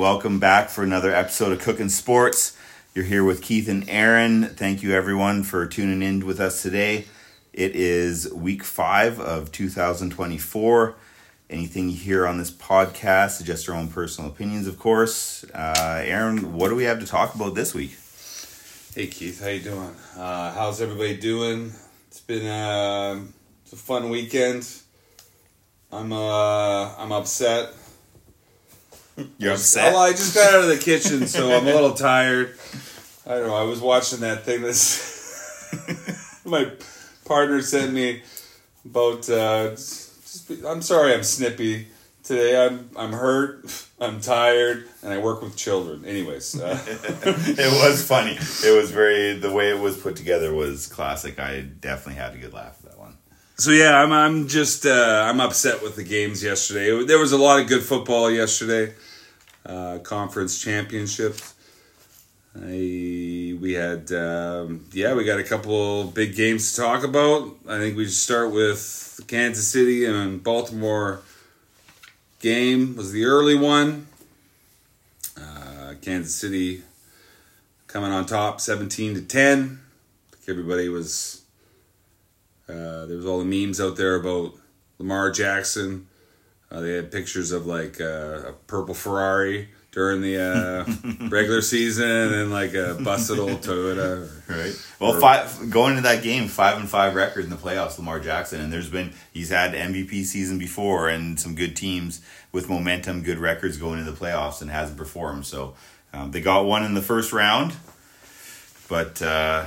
Welcome back for another episode of Cooking Sports. You're here with Keith and Aaron. Thank you, everyone, for tuning in with us today. It is week five of 2024. Anything you hear on this podcast is just our own personal opinions, of course. Uh, Aaron, what do we have to talk about this week? Hey Keith, how you doing? Uh, how's everybody doing? It's been uh, it's a fun weekend. I'm uh, I'm upset. You're upset. Well. I just got out of the kitchen, so I'm a little tired. I don't know. I was watching that thing. This my partner sent me about. Uh, just, be- I'm sorry, I'm snippy today. I'm I'm hurt. I'm tired, and I work with children. Anyways, uh, it was funny. It was very, the way it was put together was classic. I definitely had a good laugh at that one. So yeah, I'm I'm just uh, I'm upset with the games yesterday. There was a lot of good football yesterday, uh, conference championships. I, we had um, yeah, we got a couple big games to talk about. I think we start with Kansas City and Baltimore game was the early one. Uh, Kansas City coming on top, seventeen to ten. I think everybody was uh, there was all the memes out there about Lamar Jackson. Uh, they had pictures of like uh, a purple Ferrari during the uh, regular season and like a busted old Toyota. Right. Well, Or- five going into that game, five and five record in the playoffs. Lamar Jackson, and there's been he's had MVP season before, and some good teams with momentum, good records going into the playoffs, and hasn't performed. So um, they got one in the first round, but uh,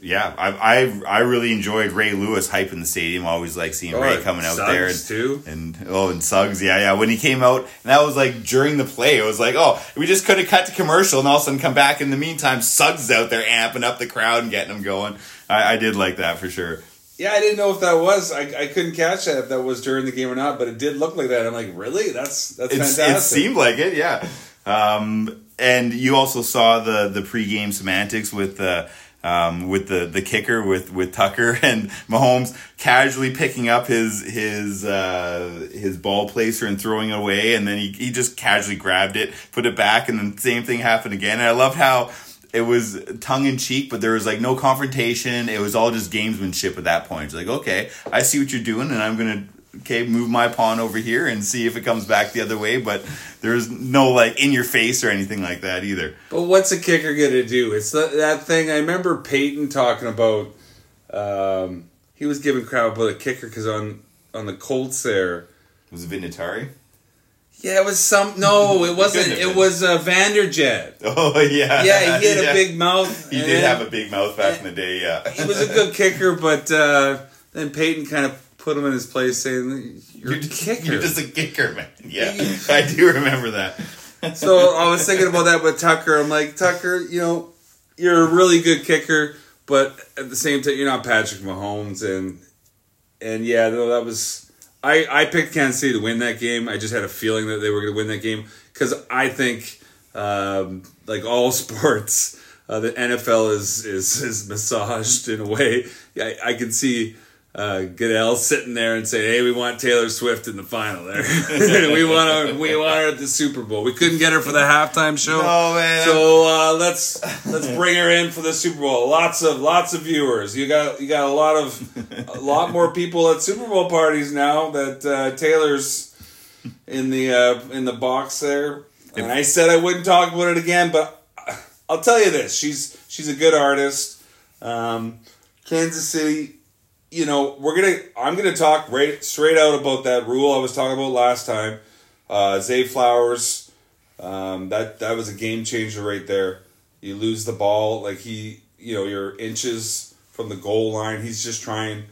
yeah, I, I I really enjoyed Ray Lewis hyping the stadium. I always like seeing Ray coming out there and too. and oh, and Suggs, yeah, yeah. When he came out, and that was like during the play. It was like, oh, we just could have cut to commercial and all of a sudden come back. In the meantime, Suggs out there amping up the crowd and getting them going. I, I did like that for sure. Yeah, I didn't know if that was. I, I couldn't catch that if that was during the game or not, but it did look like that. I'm like, really? That's that's It's, fantastic. it seemed like it, yeah. Um, and you also saw the the pregame semantics with the. Um, with the, the kicker with, with Tucker and Mahomes casually picking up his his uh, his ball placer and throwing it away, and then he, he just casually grabbed it, put it back, and then same thing happened again. And I loved how it was tongue in cheek, but there was like no confrontation. It was all just gamesmanship at that point. It's like, okay, I see what you're doing, and I'm gonna okay move my pawn over here and see if it comes back the other way. But there's no like in your face or anything like that either. But what's a kicker gonna do? It's that that thing. I remember Peyton talking about. Um, he was giving crap about a kicker because on on the Colts there. Was it Vinatieri? Yeah, it was some. No, it wasn't. It was uh, Vanderjagt. Oh yeah, Yeah, he had Yeah. a big mouth. He did have a big mouth back in the day. Yeah, He was a good kicker, but uh, then Peyton kind of put him in his place, saying, "You're, You're a just, kicker." you're just a kicker, man. Yeah, I do remember that. so I was thinking about that with Tucker. I'm like, Tucker, you know, you're a really good kicker, but at the same time, you're not Patrick Mahomes, and and yeah, no, that was. I, I picked Kansas City to win that game. I just had a feeling that they were going to win that game because I think, um, like all sports, uh, the NFL is, is is massaged in a way. I, I can see uh, Goodell sitting there and saying, "Hey, we want Taylor Swift in the final. There, we want her. We want her at the Super Bowl. We couldn't get her for the halftime show. No, man. So uh, let's let's bring her in for the Super Bowl. Lots of lots of viewers. You got you got a lot of a lot more people at Super Bowl parties now that uh, Taylor's in the uh, in the box there. And I said I wouldn't talk about it again, but I'll tell you this: she's she's a good artist. Um, Kansas City, you know, we're gonna I'm gonna talk right straight out about that rule I was talking about last time. Uh, Zay Flowers, um, that that was a game changer right there. You lose the ball, like he, you know, you're inches from the goal line. He's just trying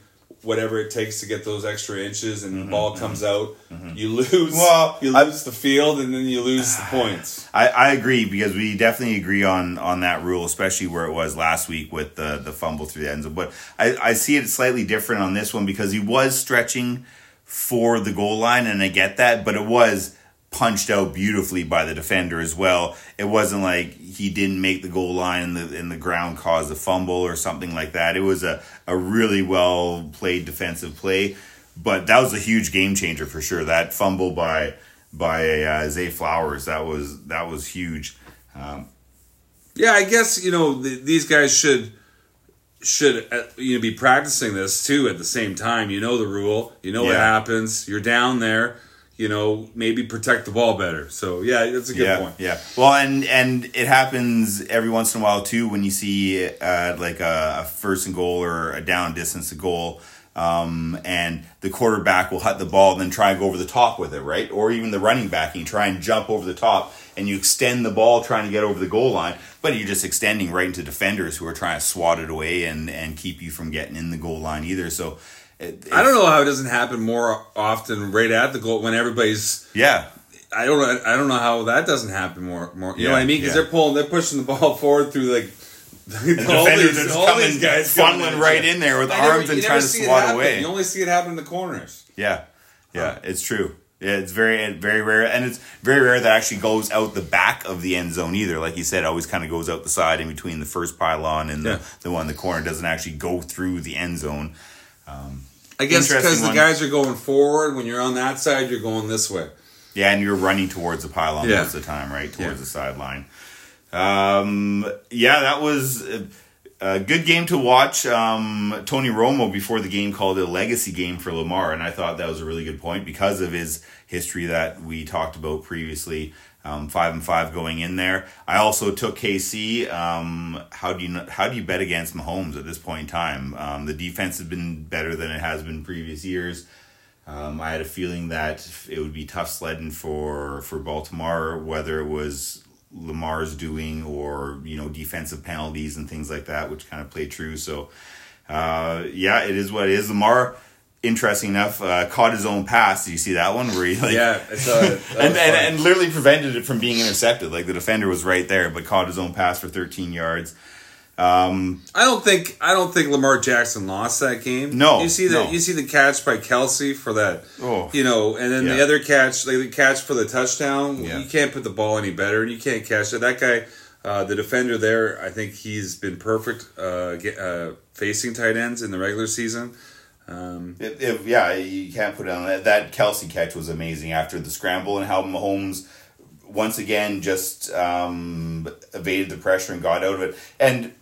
whatever it takes to get those extra inches, and the mm-hmm, ball mm-hmm. comes out. Mm-hmm. You lose. Well, you I- lose the field, and then you lose the ah, points. I, I agree because we definitely agree on on that rule, especially where it was last week with the the fumble through the end zone. But I, I see it slightly different on this one because he was stretching for the goal line, and I get that, but it was punched out beautifully by the defender as well. It wasn't like he didn't make the goal line and the and the ground caused a fumble or something like that. It was a, a really well played defensive play. But that was a huge game changer for sure. That fumble by by uh, Zay Flowers. That was that was huge. Um, Yeah, I guess you know th- these guys should should uh, you know be practicing this too at the same time. You know the rule. You know what happens. You're down there. You know maybe protect the ball better. So yeah, that's a good yeah, point. yeah. Well, and and it happens every once in a while too when you see uh, like a, a first and goal or a down distance to goal. Um, and the quarterback will hut the ball and then try and go over the top with it, right? Or even the running back, you try and jump over the top and you extend the ball trying to get over the goal line, but you're just extending right into defenders who are trying to swat it away and, and keep you from getting in the goal line either. So it, I don't know how it doesn't happen more often right at the goal when everybody's. Yeah. I don't know. I don't know how that doesn't happen more. More. You know what I mean? Because yeah. they're pulling, they're pushing the ball forward through like. The defenders are just coming, funneling right in there with I never- arms and trying to swat away. You only see it happen in the corners. Yeah, yeah, it's true. Yeah, it's very, very rare, and it's very rare that actually goes out the back of the end zone either. Like you said, it always kind of goes out the side in between the first pylon and the, Yeah. the one in the corner. It doesn't actually go through the end zone. Um, I guess because the one. guys are going forward. When you're on that side, you're going this way. Yeah, and you're running towards the pylon Yeah. most of the time, right? Towards Yeah. the sideline. Um, yeah, that was a, a good game to watch. Um, Tony Romo before the game called it a legacy game for Lamar, and I thought that was a really good point because of his history that we talked about previously. Um, five and five going in there. I also took KC. Um, how do you how do you bet against Mahomes at this point in time? Um, the defense has been better than it has been previous years. Um, I had a feeling that it would be tough sledding for for Baltimore, whether it was Lamar's doing or you know defensive penalties and things like that, which kind of played true. So, uh, yeah, it is what it is. Lamar, interesting enough, uh, caught his own pass. Did you see that one where he like Yeah, I saw it. And, and, and literally prevented it from being intercepted? Like the defender was right there, but caught his own pass for 13 yards. Um, I don't think I don't think Lamar Jackson lost that game. No, you see the no. you see the catch by Kelce for that. Oh. you know, and then the other catch, like the catch for the touchdown. Yeah. You can't put the ball any better, and you can't catch it. That guy, uh, the defender there, I think he's been perfect uh, get, uh, facing tight ends in the regular season. Um, It, it- yeah, you can't put it on that. That Kelce catch was amazing after the scramble and how Mahomes once again just um, evaded the pressure and got out of it. And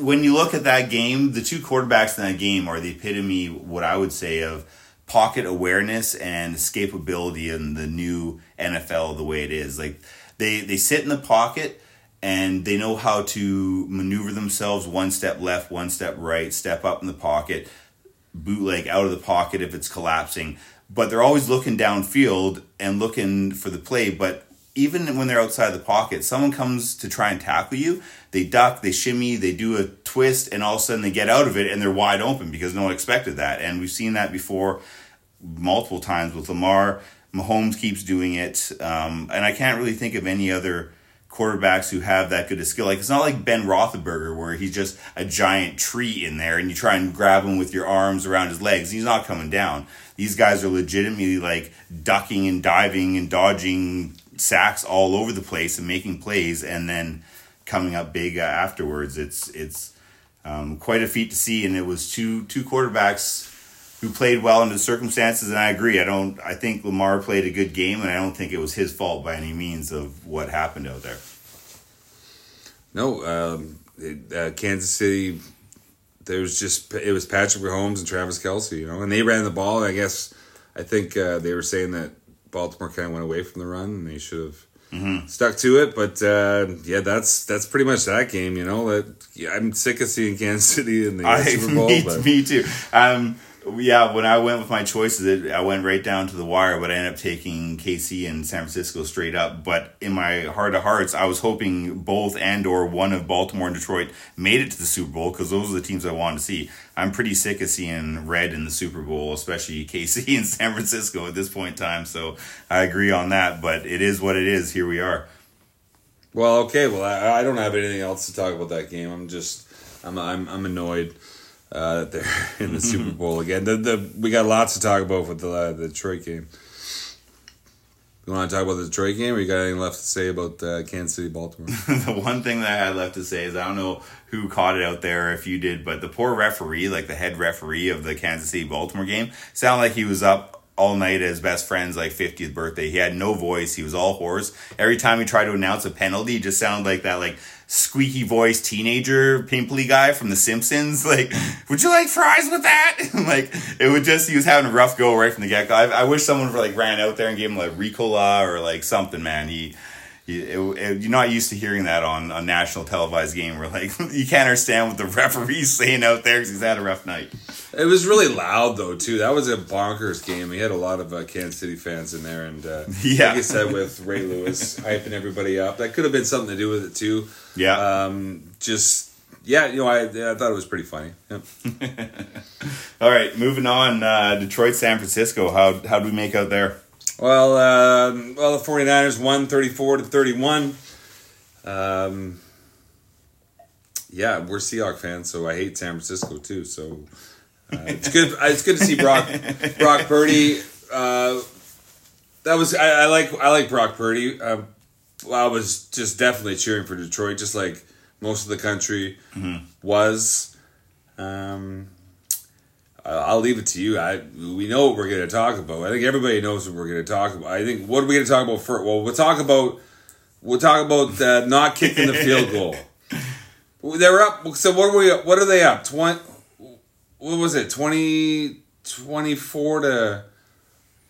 when you look at that game, the two quarterbacks in that game are the epitome, what I would say, of pocket awareness and escapability in the new NFL the way it is. Like they they sit in the pocket and they know how to maneuver themselves one step left, one step right, step up in the pocket bootleg out of the pocket if it's collapsing. But they're always looking downfield and looking for the play. But even when they're outside the pocket, someone comes to try and tackle you, they duck, they shimmy, they do a twist, and all of a sudden they get out of it and they're wide open because no one expected that. And we've seen that before multiple times with Lamar. Mahomes keeps doing it. Um, and I can't really think of any other quarterbacks who have that good a skill. Like it's not like Ben Roethlisberger where he's just a giant tree in there and you try and grab him with your arms around his legs. He's not coming down. These guys are legitimately like ducking and diving and dodging sacks all over the place and making plays and then coming up big uh, afterwards. It's it's um, quite a feat to see, and it was two two quarterbacks who played well under the circumstances. And I agree. I don't. I think Lamar played a good game, and I don't think it was his fault by any means of what happened out there. no, um, it, uh, Kansas City. There's just it was Patrick Mahomes and Travis Kelce, you know, and they ran the ball. I guess I think uh, they were saying that Baltimore kind of went away from the run, and they should have Mm-hmm. stuck to it. But uh, yeah, that's that's pretty much that game. You know, that yeah, I'm sick of seeing Kansas City in the I, Super Bowl. me, but me too. Um, yeah, when I went with my choices, it, I went right down to the wire, but I ended up taking KC and San Francisco straight up. But in my heart of hearts, I was hoping both and or one of Baltimore and Detroit made it to the Super Bowl because those are the teams I wanted to see. I'm pretty sick of seeing red in the Super Bowl, especially KC and San Francisco at this point in time. So I agree on that, but it is what it is. Here we are. Well, okay. Well, I, I don't have anything else to talk about that game. I'm just, I'm, I'm, I'm annoyed uh, that they're in the Super Bowl again. The, the we got lots to talk about with the uh, the Detroit game. You want to talk about the Detroit game, or you got anything left to say about uh, Kansas City, Baltimore? the one thing that I had left to say is I don't know who caught it out there if you did, but the poor referee, like the head referee of the Kansas City Baltimore game, sounded like he was up all night at his best friend's like 50th birthday. He had no voice. He was all hoarse. Every time he tried to announce a penalty, he just sounded like that like squeaky voice teenager pimply guy from The Simpsons. Like, would you like fries with that? like, it would just he was having a rough go right from the get go. I, I wish someone like ran out there and gave him like Ricola or like something. Man, he you, it, it, you're not used to hearing that on a national televised game where like you can't understand what the referee's saying out there because he's had a rough night. It was really loud though too. That was a bonkers game. We had a lot of uh, Kansas City fans in there, and uh, Yeah. like you said with Ray Lewis hyping everybody up, that could have been something to do with it too. Yeah. Um, just yeah, you know, I, I thought it was pretty funny. Yep. All right, moving on. Uh, Detroit, San Francisco. How how do we make out there? Well, uh, well, the 49ers won 34 to 31. Um, yeah, we're Seahawks fans, so I hate San Francisco too. So uh, it's good. It's good to see Brock Brock Purdy. Uh, that was I, I like I like Brock Purdy. Uh, I was just definitely cheering for Detroit, just like most of the country was. Um, I'll leave it to you. I we know what we're going to talk about. I think everybody knows what we're going to talk about. I think what are we going to talk about first? Well, we'll talk about we'll talk about uh, not kicking the field goal. They're up. So what are we? What are they up? Twenty. What was it? 20, 24 to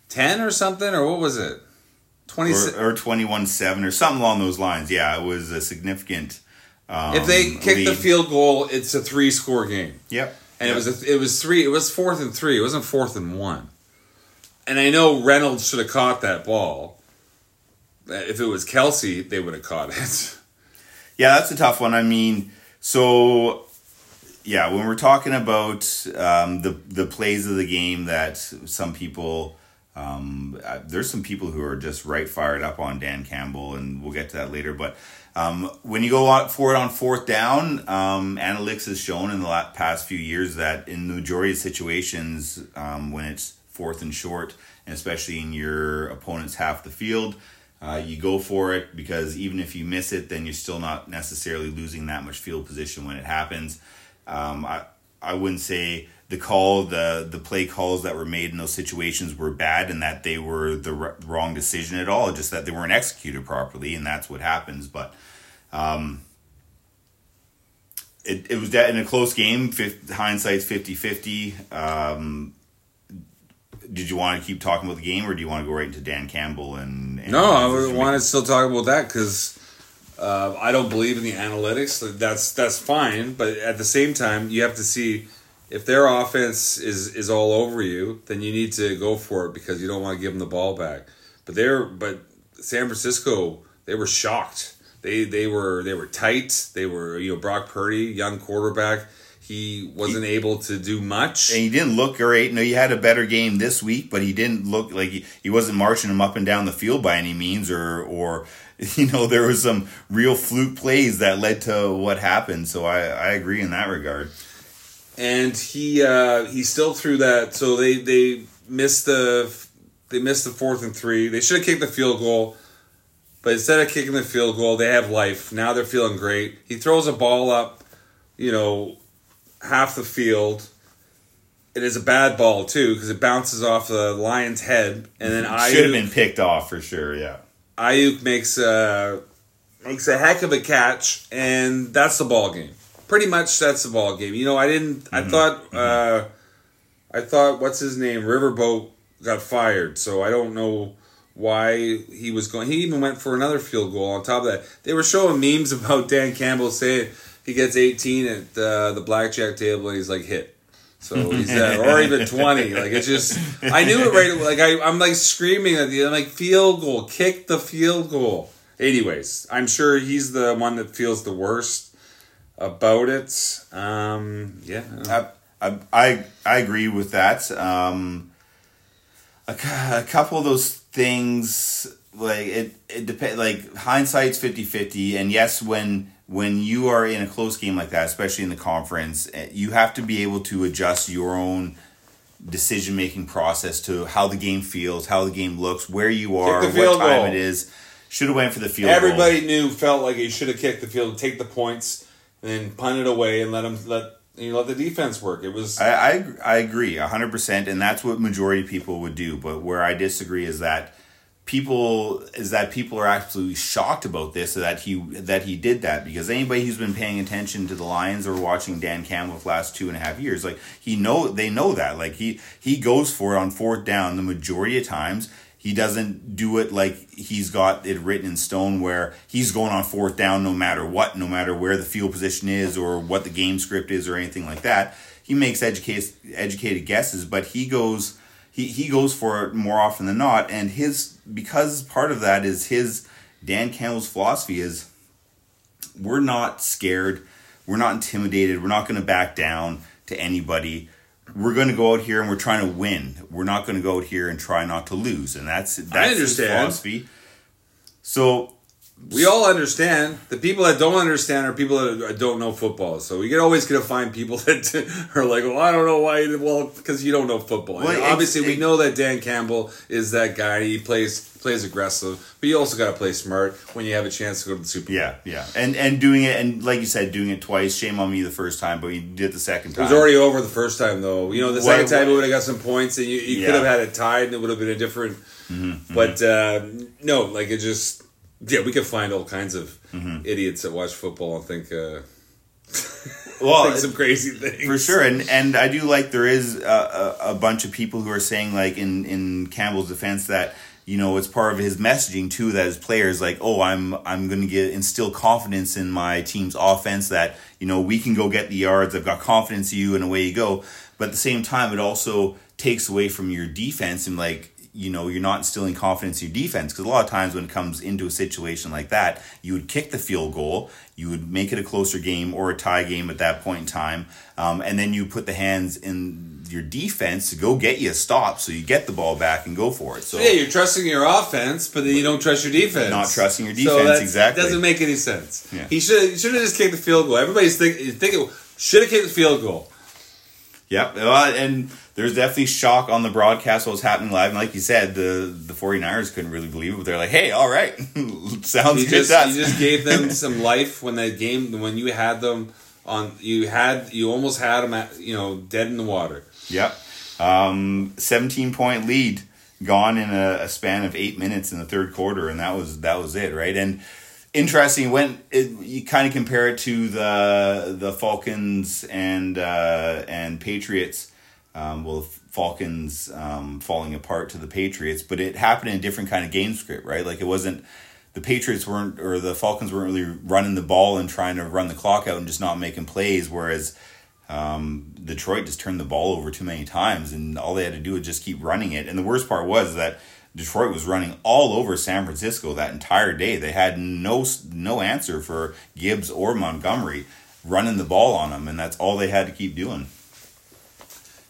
ten or something, or what was it? Twenty. Or, or 21 7 or something along those lines. Yeah, it was a significant. Um, if they kick the field goal, it's a three score game. Yep. And it was a, it was three. It was fourth and three. It wasn't fourth and one. And I know Reynolds should have caught that ball. If it was Kelce, they would have caught it. Yeah, that's a tough one. I mean, so yeah, when we're talking about um, the the plays of the game that some people, um, uh, there's some people who are just right fired up on Dan Campbell, and we'll get to that later. But um, when you go for it on fourth down, um, analytics has shown in the past few years that in the majority of situations, um, when it's fourth and short, and especially in your opponent's half the field, uh, you go for it because even if you miss it, then you're still not necessarily losing that much field position when it happens. Um, I I wouldn't say the call the the play calls that were made in those situations were bad and that they were the r- wrong decision at all. Just that they weren't executed properly, and that's what happens. But um, it it was that in a close game. Fif- hindsight's 50-50. Um, did you want to keep talking about the game, or do you want to go right into Dan Campbell and? and No, I would want to still talk about that because uh, I don't believe in the analytics. That's that's fine, but at the same time, you have to see if their offense is is all over you, then you need to go for it because you don't want to give them the ball back. But they're but San Francisco, they were shocked. They they were they were tight. They were you know Brock Purdy, young quarterback. He wasn't able to do much. and he didn't look great. No, he had a better game this week, but he didn't look like he, he wasn't marching him up and down the field by any means, or or you know there was some real fluke plays that led to what happened. So I I agree in that regard. And he uh, he still threw that. So they they missed the they missed the fourth and three. They should have kicked the field goal, but instead of kicking the field goal, they have life. Now they're feeling great. He throws a ball up, you know, half the field. It is a bad ball too because it bounces off the Lions' head, and then I Should have been picked off for sure. Yeah. Aiyuk makes a makes a heck of a catch, and that's the ball game. Pretty much, that's the ball game. You know, I didn't. I thought. Uh, I thought what's his name, Riverboat, got fired. So I don't know why he was going. He even went for another field goal on top of that. They were showing memes about Dan Campbell saying he gets 18 at uh, the blackjack table and he's like hit. So he's uh, or even 20. Like it's just I knew it right. Like I, I'm like screaming at the I'm like field goal, kick the field goal. Anyways, I'm sure he's the one that feels the worst about it. Um, yeah. I, I, I, I agree with that. Um, a, a couple of those things, like it, it depends. Like hindsight's 50-50. and yes, when when you are in a close game like that, especially in the conference, eh, you have to be able to adjust your own decision making process to how the game feels, how the game looks, where you are, what time goal. it is. Should have went for the field goal. Everybody knew, felt like he should have kicked the field, take the points, and then punt it away and let him let you let the defense work. It was I I, I agree hundred percent, and that's what majority people would do. But where I disagree is that people is that people are absolutely shocked about this that he that he did that because anybody who's been paying attention to the Lions or watching Dan Campbell for the last two and a half years like he know they know that like he he goes for it on fourth down the majority of times he doesn't do it like he's got it written in stone where he's going on fourth down no matter what no matter where the field position is or what the game script is or anything like that. He makes educated educated guesses but he goes he, he goes for it more often than not. And his because part of that is his Dan Campbell's philosophy is we're not scared, we're not intimidated, we're not going to back down to anybody. We're going to go out here and we're trying to win. We're not going to go out here and try not to lose, and that's that's his understand. philosophy. So we all understand. The people that don't understand are people that don't know football. So we can always gonna find people that are like, "Well, I don't know why." Well, because you don't know football. Well, obviously, we know that Dan Campbell is that guy. He plays plays aggressive, but you also got to play smart when you have a chance to go to the Super Bowl. yeah, yeah, and and doing it and like you said, doing it twice. Shame on me the first time, but you did the second time. It was already over the first time, though. You know, the What- second time we would have got some points, and you, you Yeah. could have had it tied, and it would have been a different. But uh, no, like it just yeah, we could find all kinds of idiots that watch football and think uh, well, think some crazy things. For sure and and i do like there is a, a, a bunch of people who are saying like in in campbell's defense that you know it's part of his messaging too that his players like oh i'm i'm gonna get instill confidence in my team's offense that you know we can go get the yards i've got confidence in you and away you go. But at the same time it also takes away from your defense and like you know you're not instilling confidence in your defense because a lot of times when it comes into a situation like that you would kick the field goal you would make it a closer game or a tie game at that point in time um, and then you put the hands in your defense to go get you a stop so you get the ball back and go for it so Yeah, you're trusting your offense, but then you don't trust your defense. Not trusting your defense, that's- exactly. Doesn't make any sense. Yeah. He should he should have just kicked the field goal. Everybody's thinking thinking should have kicked the field goal. Yep. Well, and there's definitely shock on the broadcast what was happening live. And like you said, the, the 49ers couldn't really believe it. But they're like, hey, all right. Sounds You good just to us. you just gave them some life when that game when you had them on you had you almost had them at, you know dead in the water. Yep. Um, 17 point lead gone in a, a span of eight minutes in the third quarter, and that was that was it, right? And interesting when it, you kind of compare it to the the Falcons and uh, and Patriots. Um, well, Falcons um, falling apart to the Patriots, but it happened in a different kind of game script, right? Like it wasn't the Patriots weren't or the Falcons weren't really running the ball and trying to run the clock out and just not making plays, whereas um, Detroit just turned the ball over too many times, and all they had to do was just keep running it. And the worst part was that Detroit was running all over San Francisco that entire day. They had no no answer for Gibbs or Montgomery running the ball on them, and that's all they had to keep doing.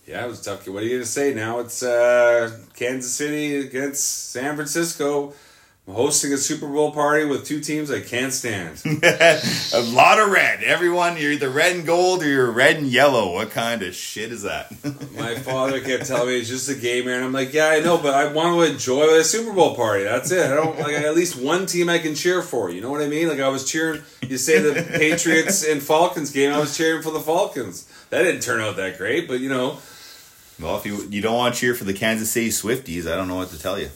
Yeah, it was tough. What are you gonna say now? It's uh, Kansas City against San Francisco. I'm hosting a Super Bowl party with two teams I can't stand. a lot of red. Everyone, you're either red and gold or you're red and yellow. What kind of shit is that? My father kept telling me it's just a game, and I'm like, yeah, I know, but I want to enjoy a Super Bowl party. That's it. I don't like at least one team I can cheer for. You know what I mean? Like I was cheering. You say the Patriots and Falcons game, I was cheering for the Falcons. That didn't turn out that great, but you know, well, if you you don't want to cheer for the Kansas City Swifties, I don't know what to tell you.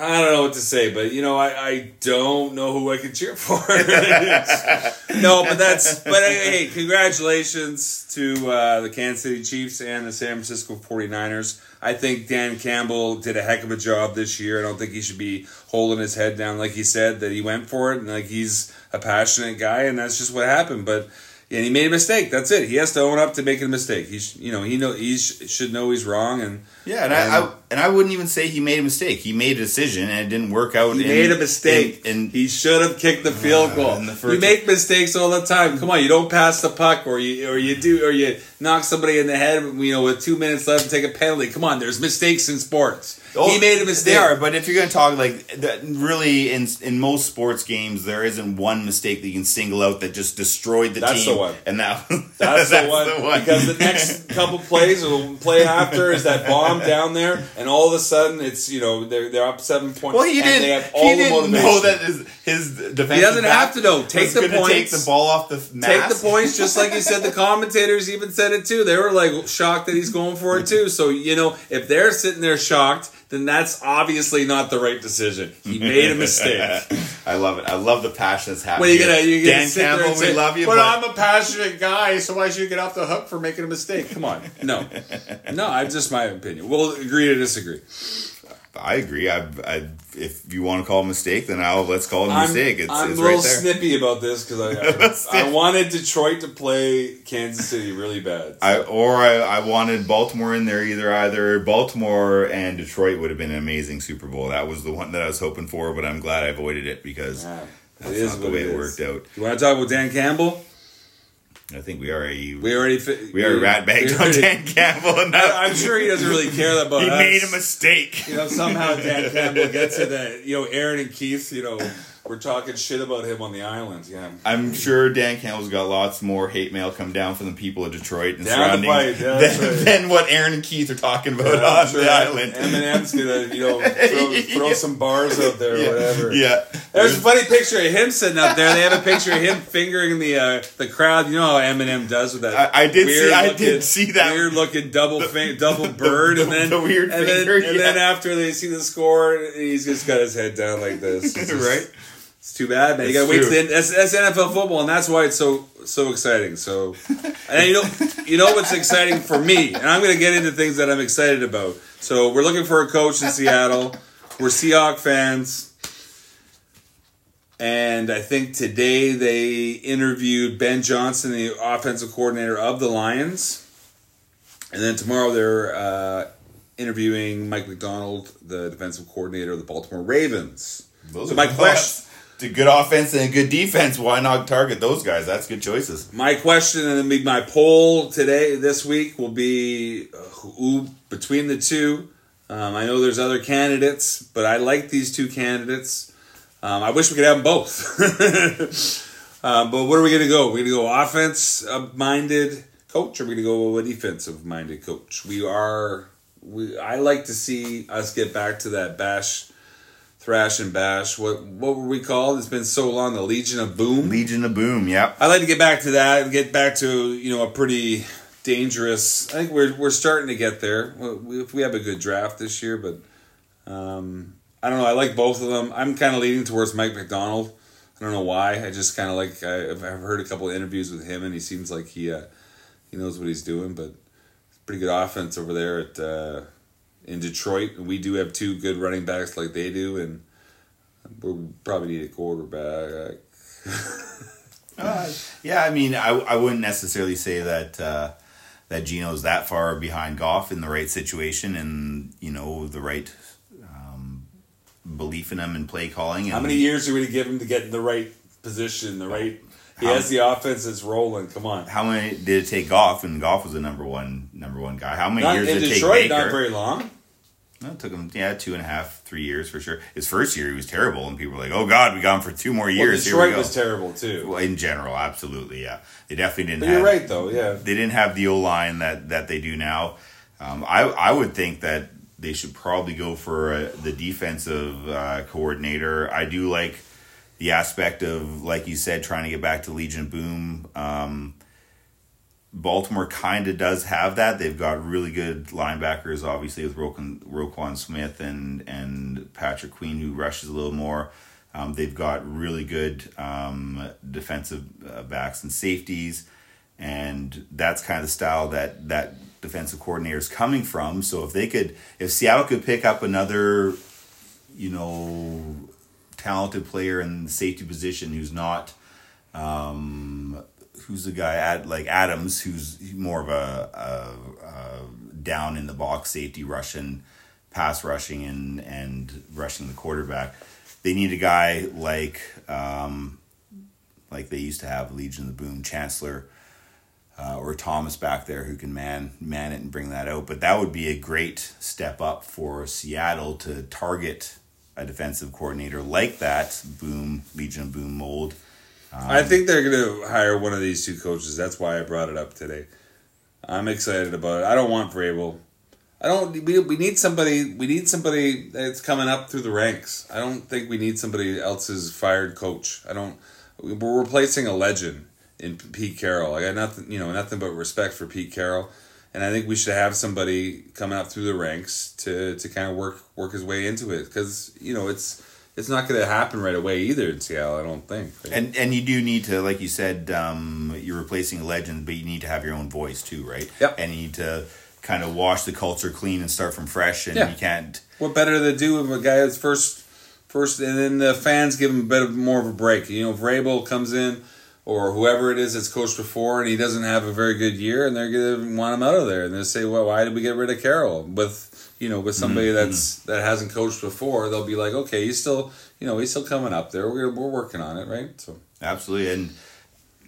I don't know what to say, but you know, I, I don't know who I can cheer for. no, but that's but hey, congratulations to uh, the Kansas City Chiefs and the San Francisco 49ers. I think Dan Campbell did a heck of a job this year. I don't think he should be holding his head down like he said that he went for it and like he's a passionate guy and that's just what happened. But and he made a mistake. That's it. He has to own up to making a mistake. He's you know he know he sh- should know he's wrong and Yeah, and, I, I and I wouldn't even say he made a mistake. He made a decision and it didn't work out. He in- made a mistake. in- in- he should have kicked the field Uh, goal. in the first- you make mistakes all the time. Come on, you don't pass the puck, or you or you do, or you knock somebody in the head. You know, with two minutes left and take a penalty. Come on, there's mistakes in sports. Oh, he made a mistake. They are, but if you're going to talk like that, really in in most sports games, there isn't one mistake that you can single out that just destroyed the team. That's team. the one. and that That's, the, one, because the next couple plays or play after is that bomb bomb down there, and all of a sudden it's you know they're they're up seven points. Well, he and didn't. They have all he the didn't motivation. know that his his defense. He doesn't have to know. Take the points. Take the ball off the Take the points, just like you said. The commentators even said it too. They were like shocked that he's going for it too. So you know, if they're sitting there shocked, then that's obviously not the right decision. He made a mistake. I love it. I love the passion that's happening. Well, you gonna here. you gonna Dan there Campbell, say, we love you, but, but, I'm a passionate guy, so why should you get off the hook for making a mistake? Come on, no, no. I'm just my opinion. We'll agree to disagree. I agree. I, I, if you want to call it a mistake, then I'll let's call it a I'm, mistake. It's, I'm it's a little right there. snippy about this because I, I I wanted Detroit to play Kansas City really bad. I, or I, I wanted Baltimore in there either. Either Baltimore and Detroit would have been an amazing Super Bowl. That was the one that I was hoping for, but I'm glad I avoided it because Yeah, that's it is not the way it it, is. worked out. You want to talk about Dan Campbell? I think we already We already fi- we already rat bagged on already- Dan Campbell enough. I, am sure he doesn't really care about that. he us. made a mistake. You know, somehow Dan Campbell gets it that you know Aaron and Keith. You know, we're talking shit about him on the island. Yeah, I'm sure Dan Campbell's got lots more hate mail come down from the people of Detroit and Down the surrounding pipe, yeah, that's than, right. than what Aaron and Keith are talking about Yeah, I'm on sure the island. Eminem's gonna you know throw, throw some bars out there or yeah. whatever. Yeah. There's a funny picture of him sitting up there. They have a picture of him fingering the uh, the crowd. You know how Eminem does with that. I- I did see- I did see that. weird looking double fin- double bird, the- and then the weird and then, finger, and then after they see the score, he's just got his head down like this. It's just- right? It's too bad, man. You gotta wait. To true. the, that's, that's NFL football, and that's why it's so so exciting. So, and you know, you know what's exciting for me, and I'm gonna get into things that I'm excited about. So, we're looking for a coach in Seattle. We're Seahawk fans. And I think today they interviewed Ben Johnson, the offensive coordinator of the Lions. And then tomorrow they're uh, interviewing Mike Macdonald, the defensive coordinator of the Baltimore Ravens. Those So are my good question- thoughts. To good offense and a good defense. Why not target those guys? That's good choices. My question and then my poll today, this week, will be uh, who between the two. Um, I know there's other candidates, but I like these two candidates. Um, I wish we could have them both. um, but where are we going to go? We're going to go offense minded coach, or we're going to go a defensive minded coach. We are. We. I like to see us get back to that bash, thrash and bash. What what were we called? It's been so long. The Legion of Boom. Legion of Boom. Yep. I'd like to get back to that and get back to you know a pretty dangerous. I think we're we're starting to get there. If we have a good draft this year, but um, I don't know. I like both of them. I'm kind of leaning towards Mike Macdonald. I don't know why. I just kind of like. I, I've heard a couple of interviews with him, and he seems like he uh, he knows what he's doing. But it's pretty good offense over there at uh, in Detroit. We do have two good running backs like they do, and we probably need a quarterback. Uh, yeah, I mean, I, I wouldn't necessarily say that uh, that Geno's that far behind Goff in the right situation and you know the right um, belief in him and play calling. And How many years are we going to give him to get in the right position, the right? He How- has the offense that's rolling. Come on. How many did it take Goff And Goff was the number one number one guy? How many Not years did it Detroit, take Baker? not very long. No, it took him yeah two and a half three years for sure. His first year he was terrible, and people were like, "Oh God, we got him for two more Well, years." Here we Detroit was terrible too. Well, in general, absolutely, yeah. They definitely didn't. Have, you're right, though. Yeah. they didn't have the O line that that they do now. Um, I I would think that they should probably go for uh the defensive uh, coordinator. I do like the aspect of like you said, trying to get back to Legion Boom. Um, Baltimore kind of does have that. They've got really good linebackers, obviously with Roquan, Roquan Smith and and Patrick Queen, who rushes a little more. Um, they've got really good um, defensive uh, backs and safeties, and that's kind of the style that that defensive coordinator is coming from. So if they could, if Seattle could pick up another, you know, talented player in the safety position who's not um, who's the guy at like Adams, who's more of a, a, a down in the box safety, rushing, pass rushing, and and rushing the quarterback. They need a guy like um, like they used to have Legion of the Boom, Chancellor. Uh, or Thomas back there who can man man it and bring that out, but that would be a great step up for Seattle to target a defensive coordinator like that. Boom, Legion of Boom mold. I think they're going to hire one of these two coaches. That's why I brought it up today. I'm excited about it. I don't want Vrabel. I don't. We, we need somebody. We need somebody that's coming up through the ranks. I don't think we need somebody else's fired coach. I don't. We're replacing a legend in Pete Carroll. I got nothing. You know, nothing but respect for Pete Carroll, and I think we should have somebody come out through the ranks to to kind of work work his way into it because you know it's it's not going to happen right away either in Seattle. I don't think. Right? And and you do need to, like you said, um, you're replacing a legend, but you need to have your own voice too, right? Yep. And you need to kind of wash the culture clean and start from fresh. And Yeah. you can't. What better to do with a guy that's first, first, and then the fans give him a bit of more of a break. You know, if Vrabel comes in, or whoever it is that's coached before, and he doesn't have a very good year, and they're gonna want him out of there, and they say, "Well, why did we get rid of Carroll?" With you know, with somebody that's that hasn't coached before, they'll be like, "Okay, he's still, you know, he's still coming up there. We're we're working on it, right?" So Absolutely, and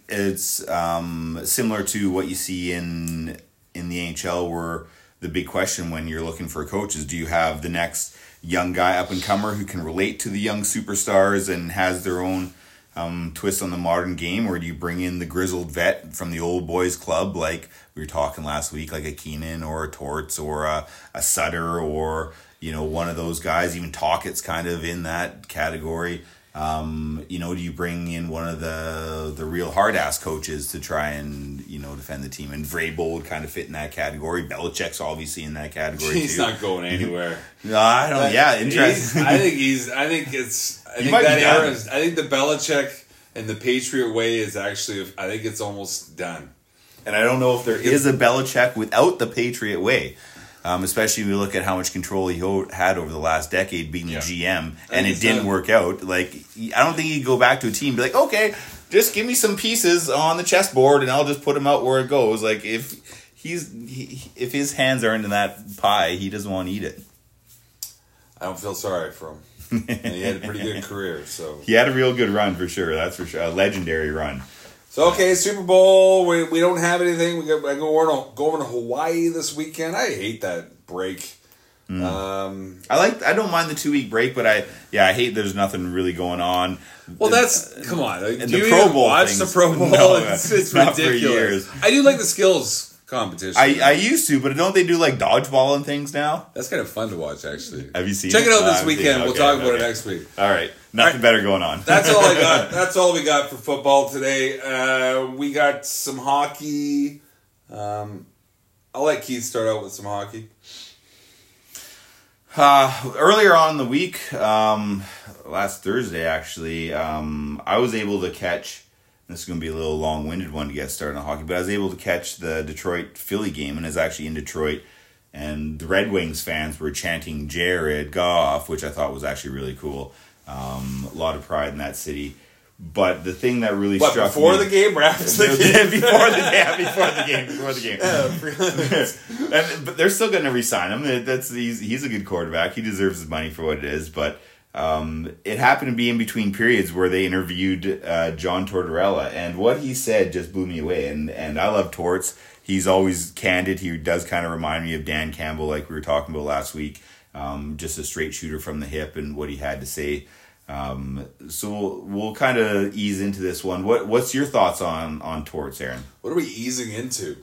it's um, similar to what you see in in the NHL, where the big question when you're looking for a coach is, do you have the next young guy up and comer who can relate to the young superstars and has their own um, twist on the modern game, or do you bring in the grizzled vet from the old boys club, like we were talking last week, like a Keenan or a Torts or a, a Sutter or you know one of those guys, even Tocchet's kind of in that category. Um, you know, do you bring in one of the the real hard ass coaches to try and you know defend the team? And Vrabel would kind of fit in that category. Belichick's obviously in that category he's too. not going anywhere. no, I don't. yeah, interesting. I think he's. I think it's. I He think that era is. I think the Belichick and the Patriot way is actually. I think it's almost done. And I don't know if there is a Belichick without the Patriot way. Um, especially when we look at how much control he ho- had over the last decade being the Yeah. GM, I and it didn't work out. Like, I don't think he'd go back to a team and be like, okay, just give me some pieces on the chessboard and I'll just put them out where it goes. Like, if he's he, if his hands aren't in that pie, he doesn't want to eat it. I don't feel sorry for him. and he had a pretty good career. So He had a real good run for sure. That's for sure, a legendary run. So okay, Super Bowl. We, we don't have anything. We go over to go over to Hawaii this weekend. I hate that break. Mm. Um, I like. I don't mind the two week break, but I yeah, I hate there's nothing really going on. well, that's come on. Do and you the Pro Bowl watch things- the Pro Bowl? No, it's it's ridiculous. I do like the skills competition. I, I used to, but don't they do like dodgeball and things now? That's kind of fun to watch, actually. Have you seen Check it out Uh, this seen weekend. it. We'll Okay, talk about it next week. All right, nothing right. better going on. That's all I got. That's all we got for football today. Uh, we got some hockey. Um, I'll let Keith start out with some hockey. Uh, earlier on in the week, um, last Thursday actually, um, I was able to catch. This is going to be a little long winded one to get started on hockey, but I was able to catch the Detroit Philly game, and it's actually in Detroit. And the Red Wings fans were chanting Jared Goff, which I thought was actually really cool. Um, a lot of pride in that city. But the thing that really What struck before me, the game, or after the game? before the game, before the game, before the game. and, but they're still going to resign him. That's he's, he's a good quarterback. He deserves his money for what it is. But um, it happened to be in between periods where they interviewed uh, John Tortorella, and what he said just blew me away. And and I love Torts. He's always candid. He does kind of remind me of Dan Campbell, like we were talking about last week. Um, just a straight shooter from the hip, and what he had to say. Um, so we'll, we'll kind of ease into this one. What what's your thoughts on on Torts, Aaron? What are we easing into?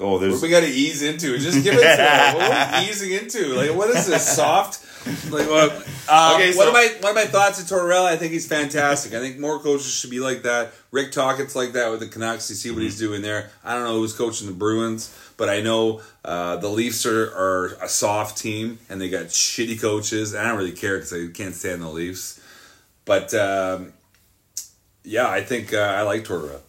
Oh, there's do we got to ease into? Just give it to us. What are we easing into? Like, what is this soft? Like, what? Um, Okay, what so- are my what are my thoughts on Tortorella? I think he's fantastic. I think more coaches should be like that. Rick Tocchet's like that with the Canucks. You see what he's doing there. I don't know who's coaching the Bruins, but I know uh, the Leafs are, are a soft team and they got shitty coaches. And I don't really care because I can't stand the Leafs. But um, yeah, I think uh, I like Tortorella.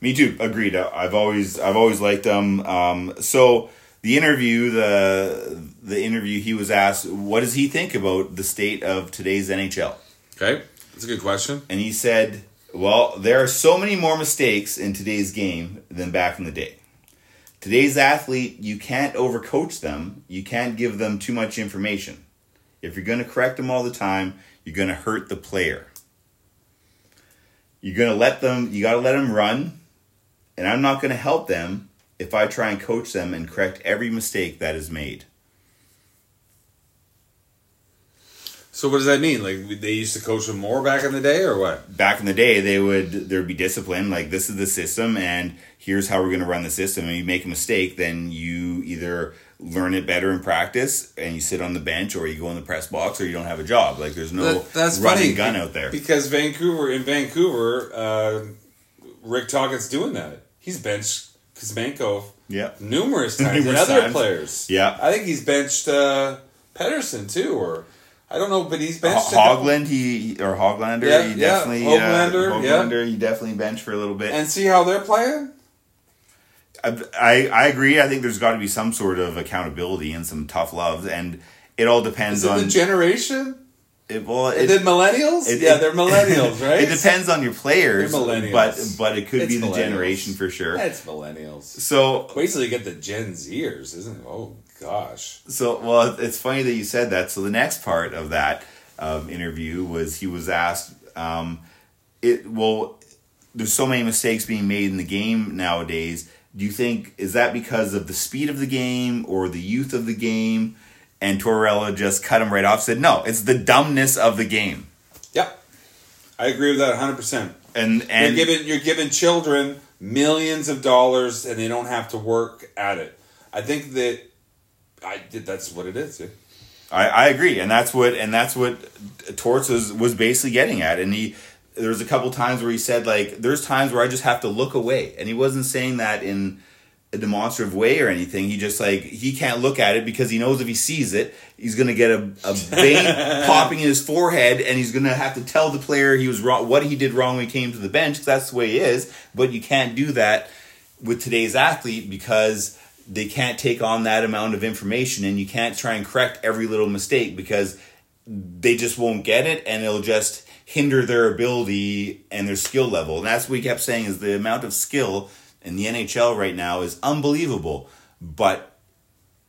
Me too. Agreed. I've always I've always liked them. Um, so the interview, the the interview, he was asked, "What does he think about the state of today's NHL?" Okay, that's a good question. And he said, "Well, there are so many more mistakes in today's game than back in the day. Today's athlete, you can't overcoach them. You can't give them too much information. If you're going to correct them all the time, you're going to hurt the player. You're going to let them. You got to let them run." and I'm not going to help them if I try and coach them and correct every mistake that is made. So what does that mean? Like they used to coach them more back in the day, or what? Back in the day, they would there would be discipline. Like this is the system, and here's how we're going to run the system. And you make a mistake, then you either learn it better in practice, and you sit on the bench, or you go in the press box, or you don't have a job. Like there's no That- that's running funny gun out there. because Vancouver in Vancouver, uh, Rick Tocchet's doing that. He's benched Kuzmenko Yeah, numerous times and other times. players. Yeah. I think he's benched uh, Pettersson too, or I don't know, but he's benched Hogland, he or Hoglander, Yeah, he yeah, definitely Hoglander, uh, yeah. Hoglander, he definitely benched for a little bit. and see how they're playing. I, I I agree. I think there's got to be some sort of accountability and some tough love, and it all depends Is it on the generation? It. Well, it, it millennials? it- yeah, it- they're millennials, right? it depends on your players, They're millennials. but but it could It's be the generation for sure. It's millennials. So Wait till you get the Gen Zers, isn't it? Oh gosh. So, well, it's funny that you said that. So, the next part of that um, interview was he was asked, um, "It well, there's so many mistakes being made in the game nowadays. Do you think is that because of the speed of the game or the youth of the game?" And Torella just cut him right off. Said, "No, it's the dumbness of the game." Yep. I agree with that 100%. And and you're giving you're giving children millions of dollars and they don't have to work at it. I think that I did that's what it is. Yeah. I, I agree, and that's what and that's what Torts was was basically getting at. And he there was a couple times where he said like, "There's times where I just have to look away," and he wasn't saying that in a demonstrative way or anything. He just like he can't look at it because he knows if he sees it, he's gonna get a, a vein popping in his forehead, and he's gonna have to tell the player he was wrong, what he did wrong when he came to the bench. 'cause that's the way he is. But you can't do that with today's athlete because they can't take on that amount of information and you can't try and correct every little mistake because they just won't get it and it'll just hinder their ability and their skill level. And that's what we kept saying is the amount of skill in the NHL right now is unbelievable. But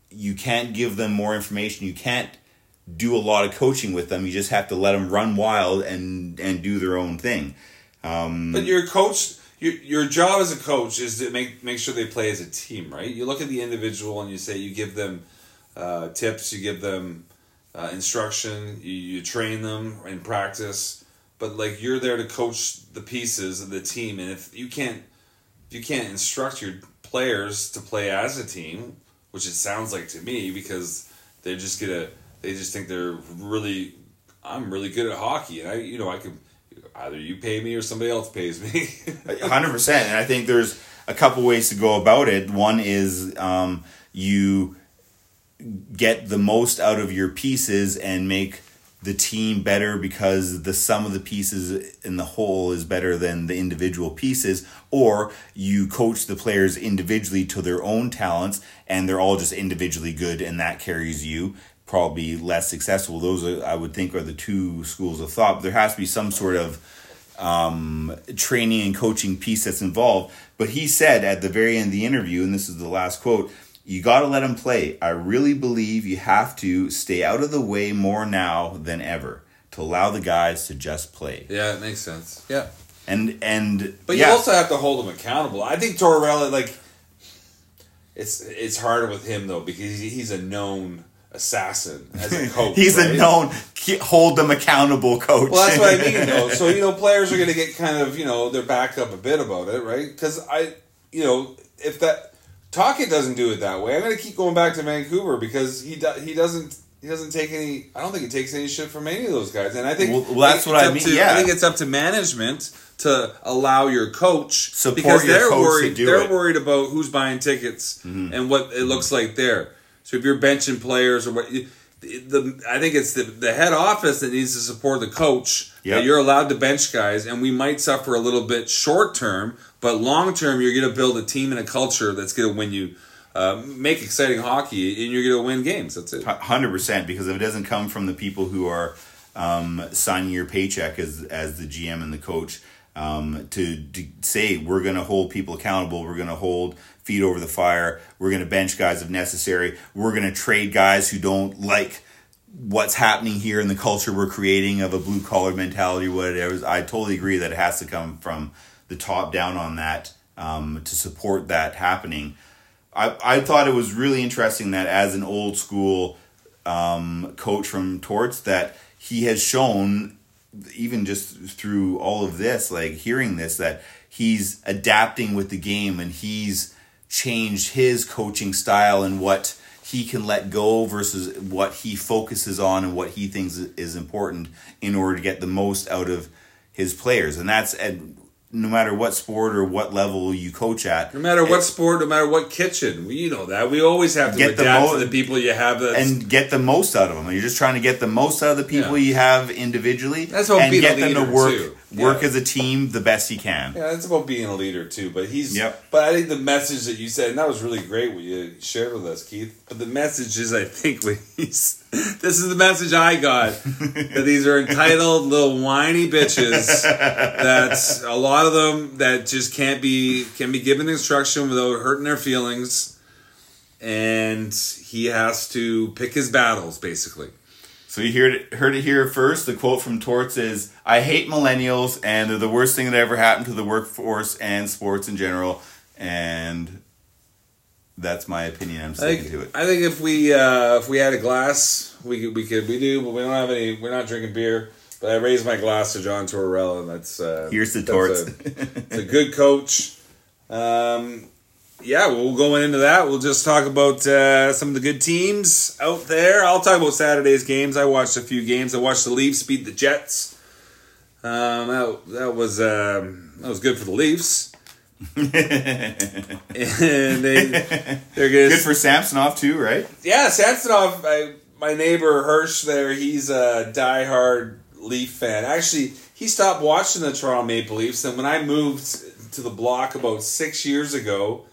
you can't give them more information. You can't do a lot of coaching with them. You just have to let them run wild and and do their own thing. Um, But your coach your your job as a coach is to make make sure they play as a team, right? You look at the individual and you say you give them uh, tips, you give them uh, instruction, you, you train them in practice, but like you're there to coach the pieces of the team, and if you can't if you can't instruct your players to play as a team, which it sounds like to me, because they're just gonna they just think they're really I'm really good at hockey, and I you know I could either you pay me or somebody else pays me. hundred percent. And I think there's a couple ways to go about it. One is um, you get the most out of your pieces and make the team better because the sum of the pieces in the whole is better than the individual pieces or you coach the players individually to their own talents and they're all just individually good and that carries you probably less successful those are, i would think are the two schools of thought there has to be some sort of um, training and coaching piece that's involved. But he said at the very end of the interview, and this is the last quote you got to let them play. I really believe you have to stay out of the way more now than ever to allow the guys to just play. yeah, it makes sense. Yeah. And, and, But yeah, you also have to hold them accountable. I think Tortorella, like, it's it's hard with him though because he's a known assassin as a coach. he's right? a known hold them accountable coach. Well, that's what I mean, though. So you know, players are going to get kind of you know they're backed up a bit about it, right? Because I, you know, if that Tocchet doesn't do it that way, I'm going to keep going back to Vancouver because he do, he doesn't he doesn't take any. I don't think he takes any shit from any of those guys, and I think Well, well, that's it's what I up mean, to- yeah. I think it's up to management to allow your coach Support because your they're coach to worried. they're it. worried about who's buying tickets mm-hmm. and what it looks like there. So if you're benching players or what. The, I think it's the, the head office that needs to support the coach. Yep. That you're allowed to bench guys, and we might suffer a little bit short term, but long term, you're going to build a team and a culture that's going to win you, uh, make exciting hockey, and you're going to win games. That's it. Hundred percent, because if it doesn't come from the people who are um, signing your paycheck as as the GM and the coach um, to, to say we're going to hold people accountable, we're going to hold feet over the fire, we're going to bench guys if necessary, we're going to trade guys who don't like what's happening here in the culture we're creating of a blue collar mentality, whatever. I totally agree that it has to come from the top down on that um, to support that happening. I, I thought it was really interesting that as an old school um, coach from Torts that he has shown even just through all of this like hearing this that he's adapting with the game and he's changed his coaching style and what he can let go versus what he focuses on and what he thinks is important in order to get the most out of his players. And that's and no matter what sport or what level you coach at. No matter what sport, no matter what kitchen, we, you know that we always have to get the mo- to the people you have, and get the most out of them. You're just trying to get the most out of the people yeah. you have individually, that's what and get them to work too. Work yeah. as a team the best he can. Yeah, that's about being a leader too. But he's yep. But I think the message that you said, and that was really great what you shared with us, Keith. But the message is, I think, when he's this is the message I got that these are entitled little whiny bitches. That's a lot of them that just can't be can be given instruction without hurting their feelings, and he has to pick his battles basically. So you heard it, heard it here first. The quote from Torts is, "I hate millennials, and they're the worst thing that ever happened to the workforce and sports in general." And that's my opinion. I'm sticking think, to it. I think if we uh, if we had a glass, we could we could we do, but we don't have any. We're not drinking beer. But I raised my glass to John Tortorella, and that's uh, here's the torts. A, it's a good coach. Um, yeah, we'll go into that. We'll just talk about uh, some of the good teams out there. I'll talk about Saturday's games. I watched a few games. I watched the Leafs beat the Jets. Um, that that was um, that was good for the Leafs. and they they're good. Good for Samsonov too, right? Yeah, Samsonov. I, my neighbor Hirsch there. He's a diehard Leaf fan. Actually, he stopped watching the Toronto Maple Leafs, and when I moved to the block about six years ago,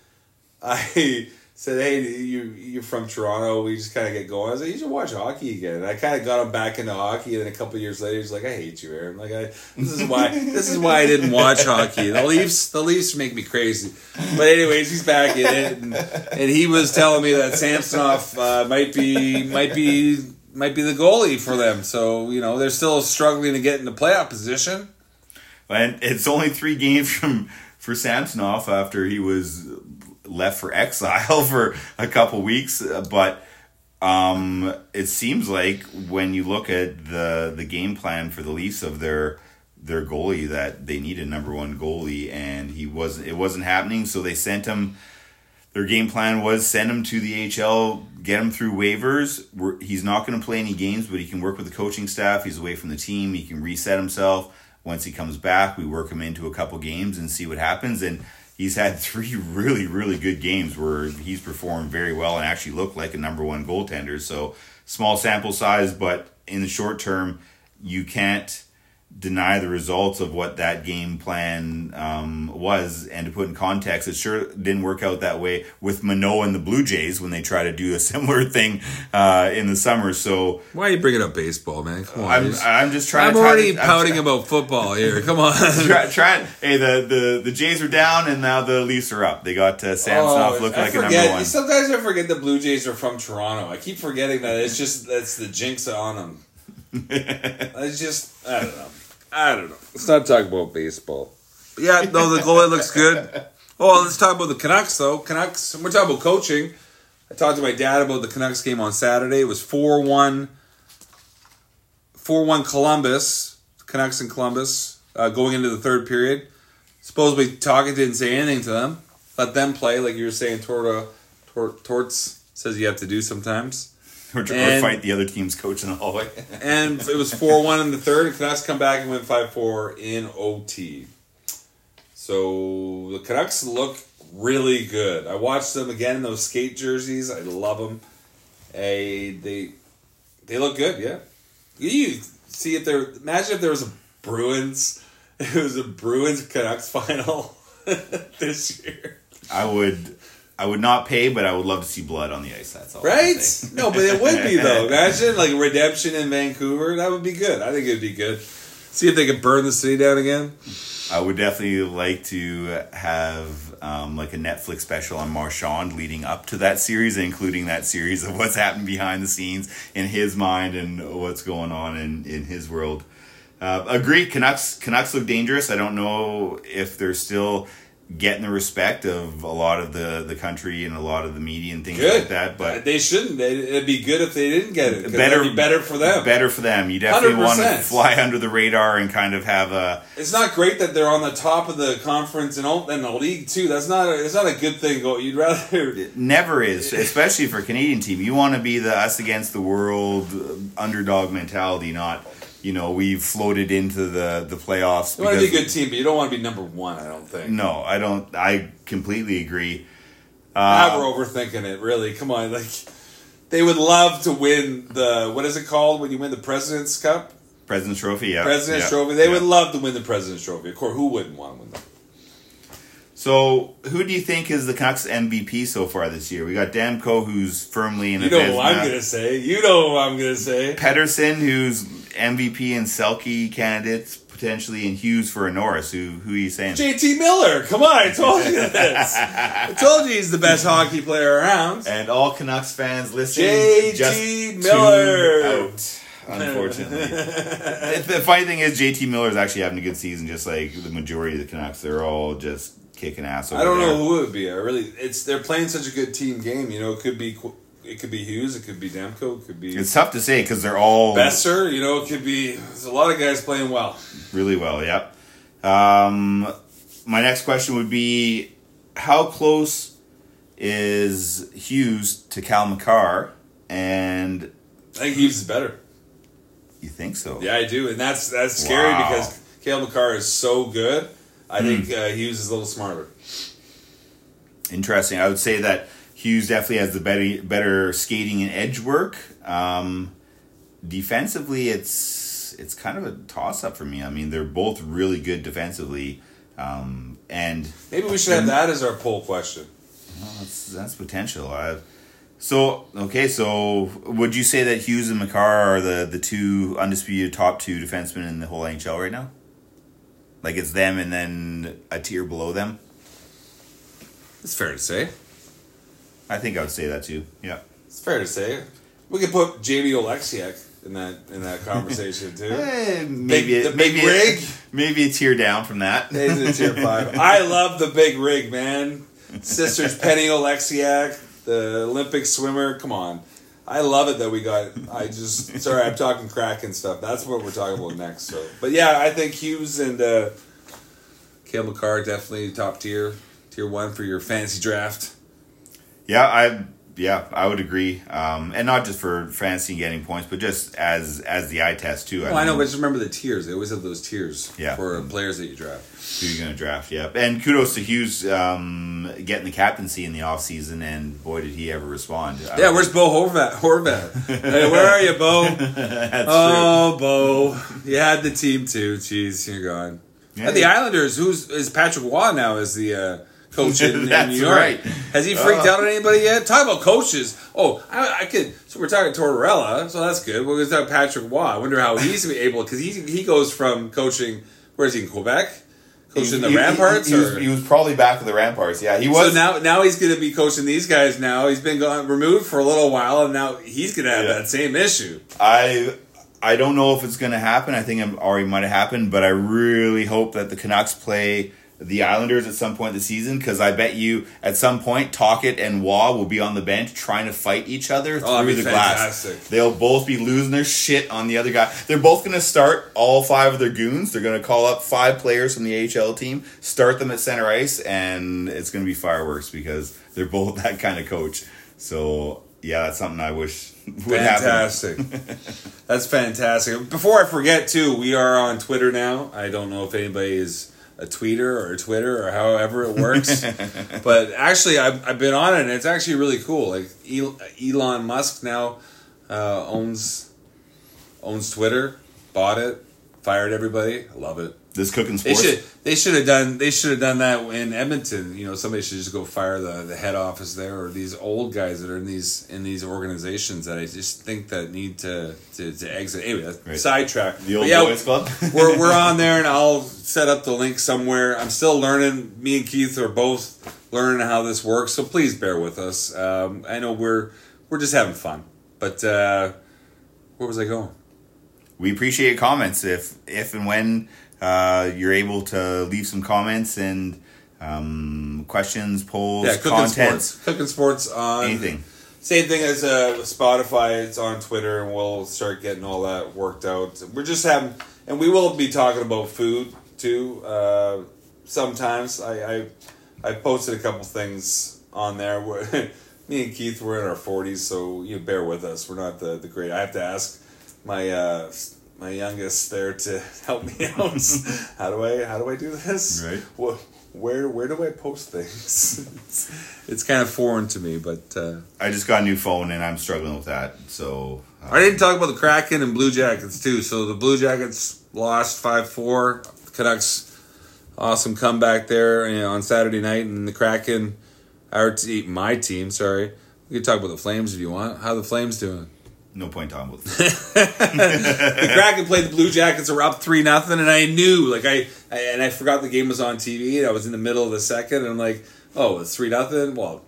I said, "Hey, you you're from Toronto. We just kind of get going." I was like, "You should watch hockey again." And I kind of got him back into hockey, and then a couple years later, he's like, "I hate you, Aaron." Like, I this is why this is why I didn't watch hockey. The Leafs, the Leafs make me crazy. But anyways, he's back in it, and, and he was telling me that Samsonov uh, might be might be might be the goalie for them. So you know they're still struggling to get into playoff position. And it's only three games from for Samsonov after he was left for exile for a couple weeks, but um, it seems like when you look at the the game plan for the Leafs of their their goalie that they need a number one goalie and he wasn't it wasn't happening. So they sent him their game plan was send him to the HL get him through waivers. He's not going to play any games but he can work with the coaching staff. He's away from the team. He can reset himself. Once he comes back we work him into a couple games and see what happens. And he's had three really, really good games where he's performed very well and actually looked like a number one goaltender. So small sample size, but in the short term, you can't deny the results of what that game plan um, was. And to put in context, it sure didn't work out that way with Manoah and the Blue Jays when they try to do a similar thing uh, in the summer. So why are you bringing up baseball, man? Come on, I'm, I'm just trying. I'm already to, pouting I'm, about football here. Come on, try, try, Hey, the, the the Jays are down and now the Leafs are up. They got uh, Samsonov oh, looking like forget, a number one. Sometimes I forget the Blue Jays are from Toronto. I keep forgetting that it's just that's the jinx on them. it's just I don't know. I don't know. Let's not talk about baseball. But yeah, no, the goalie looks good. Oh, let's talk about the Canucks though. Canucks. We're talking about coaching. I talked to my dad about the Canucks game on Saturday. It was 4 1 4 1 Columbus. Canucks in Columbus uh, going into the third period. Supposedly, Tocchet didn't say anything to them. Let them play, like you were saying, Torta, Tort, Torts says you have to do sometimes. Or, and, or fight the other team's coach in the hallway. and it was 4 1 in the third. And Canucks come back and win 5 4 in OT. So the Canucks look really good. I watched them again in those skate jerseys. I love them. A, they they look good, yeah. You see if there imagine if there was a Bruins it was a Bruins Canucks final this year. I would I would not pay, but I would love to see blood on the ice. That's all. Right? no, but it would be though. Imagine like redemption in Vancouver. That would be good. I think it'd be good. See if they could burn the city down again. I would definitely like to have um, like a Netflix special on Marchand leading up to that series, including that series of what's happened behind the scenes in his mind and what's going on in, in his world. Uh, agreed. Canucks Canucks look dangerous. I don't know if they're still getting the respect of a lot of the the country and a lot of the media and things Good. like that. But they shouldn't. It'd be good if they didn't get it. better be better for them. Better for them. You definitely want to fly under the radar and kind of have a It's not great that they're on the top of the conference and all, and the league too. That's not. A, it's not a good thing. You'd rather. It never is, especially for a Canadian team. You want to be the us against the world uh, underdog mentality, not you know we've floated into the the playoffs. You want to be a good team, but you don't want to be number one. I don't think. No, I don't. I completely agree. now Uh, we're overthinking it. Really, come on. Like they would love to win the what is it called when you win the President's Cup, President's Trophy, yeah, President's yeah, Trophy. They yeah. would love to win the President's Trophy. Of course, who wouldn't want to win that? So, who do you think is the Canucks MVP so far this year? We got Demko, who's firmly in You know who I'm gonna say. You know who I'm gonna say. Pettersson, who's MVP and Selke candidates potentially, and Hughes for a Norris. Who who are you saying? JT Miller. Come on, I told you this. I told you he's the best hockey player around. and all Canucks fans listening, JT Miller. out. Unfortunately, the funny thing is JT Miller is actually having a good season, just like the majority of the Canucks. They're all just kicking ass. Over I don't there. know who it would be. I really, it's they're playing such a good team game. You know, it could be Qu- it could be Hughes, it could be Demko, it could be It's tough to say because they're all Boeser. You know, it could be. There's a lot of guys playing well. really well. Yep. Um, my next question would be, how close is Hughes to Cale Makar? And I think Hughes is better. you think so? Yeah, I do, and that's that's scary Wow. because Cale Makar is so good. I think uh, Hughes is a little smarter. Interesting. I would say that Hughes definitely has the better better skating and edge work. Um, defensively, it's it's kind of a toss up for me. I mean, they're both really good defensively, um, and Maybe we should have that as our poll question. well, that's that's potential. i so okay, so would you say that Hughes and Makar are the the two undisputed top two defensemen in the whole NHL right now? Like it's them and then a tier below them. It's fair to say. I think I would say that too. Yeah. It's fair to say. We could put Jamie Oleksiak in that in that conversation too. Eh, maybe the a, big maybe rig? A, maybe a tier down from that. He's in tier five. I love the big rig, man. Sisters Penny Oleksiak, the Olympic swimmer. Come on. I love it that we got. I just sorry, I'm talking crack and stuff. That's what we're talking about next. So, but yeah, I think Hughes and uh, Cale Makar definitely top tier, tier one for your fantasy draft. Yeah, I yeah I would agree, um, and not just for and getting points, but just as as the eye test too. Oh, I know, but just remember the tiers. They always have those tiers Yeah. for players that you draft. who you're going to draft. Yeah, and kudos to Hughes um, getting the captaincy in the offseason, and boy did he ever respond. I Yeah, where's Bo Horvat? Horvat. hey, where are you, Bo? that's Oh, Bo, you had the team too. Jeez, you're gone. Yeah, and the. Islanders, who's is Patrick Roy now Is the uh, coach in, New York? right. Has he freaked Uh. out on anybody yet? Talk about coaches. Oh, I, I could. So we're talking Tortorella, so that's good. We're going to talk Patrick Roy. I wonder how he's to be able because he he goes from coaching. Where is he in Quebec? Coaching the He- he- Remparts. He, he was, he was probably back with the Remparts. Yeah, he was. so now, now he's going to be coaching these guys. Now he's been gone, removed for a little while, and now he's going to have Yeah. that same issue. I I don't know if it's going to happen. I think it already might have happened, but I really hope that the Canucks play the Islanders at some point this season because I bet you at some point Tocchet and Roy will be on the bench trying to fight each other Oh, through the glass. They'll both be losing their shit on the other guy. They're both going to start all five of their goons. They're going to call up five players from the AHL team, start them at center ice, and it's going to be fireworks because they're both that kind of coach. So yeah, that's something I wish would happen. Fantastic. That's fantastic. Before I forget, too, we are on Twitter now. I don't know if anybody is a tweeter or a Twitter or however it works, but actually, I've, I've been on it and it's actually really cool. Like Elon Musk now uh, owns owns Twitter, bought it, fired everybody. I love it. This cooking sports. They should they should have done they should have done that in Edmonton. You know, somebody should just go fire the, the head office there or these old guys that are in these in these organizations that I just think that need to to, to exit. Anyway, that's Right. sidetrack. The old yeah, boys club. we're we're on there and I'll set up the link somewhere. I'm still learning. Me and Keith are both learning how this works, so please bear with us. Um, I know we're we're just having fun, but uh, where was I going? We appreciate comments if if and when uh, you're able to leave some comments and Um, questions, polls, Yeah, cooking content, sports. Cooking sports on anything. Same thing as uh, Spotify. It's on Twitter, and we'll start getting all that worked out. We're just having, and we will be talking about food too. Uh, sometimes I, I I posted a couple things on there. Where me and Keith were in our forties, so you bear with us. We're not the the great. I have to ask my uh, my youngest there to help me out. how do I how do I do this? Right. What, where where do I post things? it's, it's kind of foreign to me, but. Uh, I just got a new phone and I'm struggling with that. So uh, I didn't talk about the Kraken and Blue Jackets too. So the Blue Jackets lost five four. Canucks awesome comeback there you know, on Saturday night, and the Kraken, our team, my team. Sorry, we can talk about the Flames if you want. How the Flames doing? No point talking about the Kraken played the Blue Jackets. Are up three nothing, and I knew like I, I and I forgot the game was on TV. And I was in the middle of the second, and I'm like, oh, it's three nothing. Well,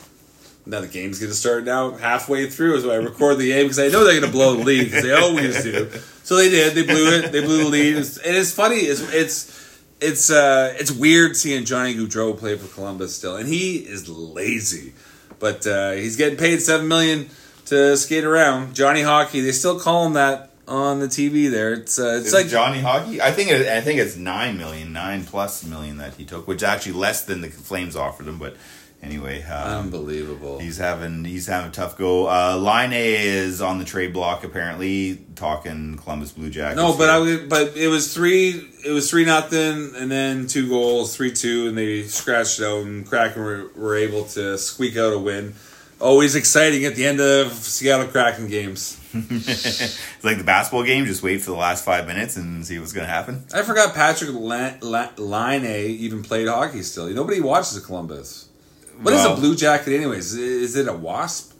now the game's to start now halfway through. So I record the game because I know they're to blow the lead because they always do. So they did. They blew it. They blew the lead. And it's funny. It's it's it's uh it's weird seeing Johnny Gaudreau play for Columbus still, and he is lazy, but uh, he's getting paid seven million to skate around. Johnny Hockey. They still call him that on the TV. There, it's uh, it's Is like Johnny Hockey. I think it, I think it's nine million, nine plus million that he took, which is actually less than the Flames offered him. But anyway, um, unbelievable. he's having he's having a tough go. Uh, Laine is on the trade block apparently, talking Columbus Blue Jackets. No, but here. I but it was three. It was three nothing, and then two goals, three two, and they scratched it out, and Kraken were, were able to squeak out a win. Always exciting at the end of Seattle Kraken games. it's like the basketball game. Just wait for the last five minutes and see what's going to happen. I forgot Patrick La- La- Laine even played hockey. Still, nobody watches Columbus. What is Well- a blue jacket, anyways? Is it a wasp?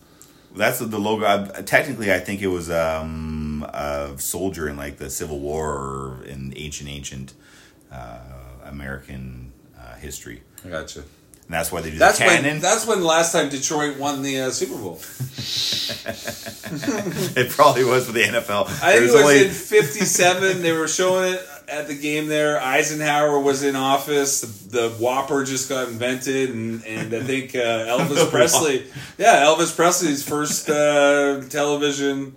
That's the, the logo. I, technically, I think it was um, a soldier in like the Civil War or in ancient ancient uh, American uh, history, I gotcha. And that's why they do That's the cannon. when. That's when last time Detroit won the uh, Super Bowl. it probably was for the NFL. I think it was only- in '57. they were showing it at the game there. Eisenhower was in office. The, the Whopper just got invented, and, and I think uh, Elvis Presley. Yeah, Elvis Presley's first uh, television,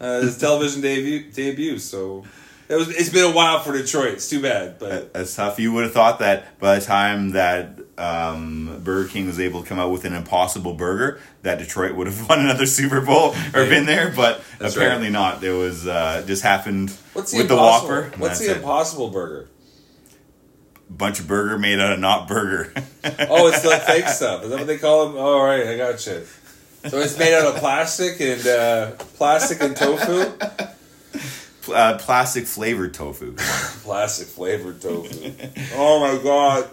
uh, his television debut. Debut. So it was. It's been a while for Detroit. It's too bad, but That's tough. You would have thought that by the time that um, Burger King was able to come out with an impossible burger, that Detroit would have won another Super Bowl or been there, but That's apparently right. not. There was uh, just happened the with the? Whopper. What's the it. Impossible Burger? bunch of burger made out of not burger. Oh, it's the fake stuff. Is that what they call them? Oh, all right, I got you. So it's made out of plastic and uh, plastic and tofu. uh, plastic flavored tofu. Plastic flavored tofu. Oh my god.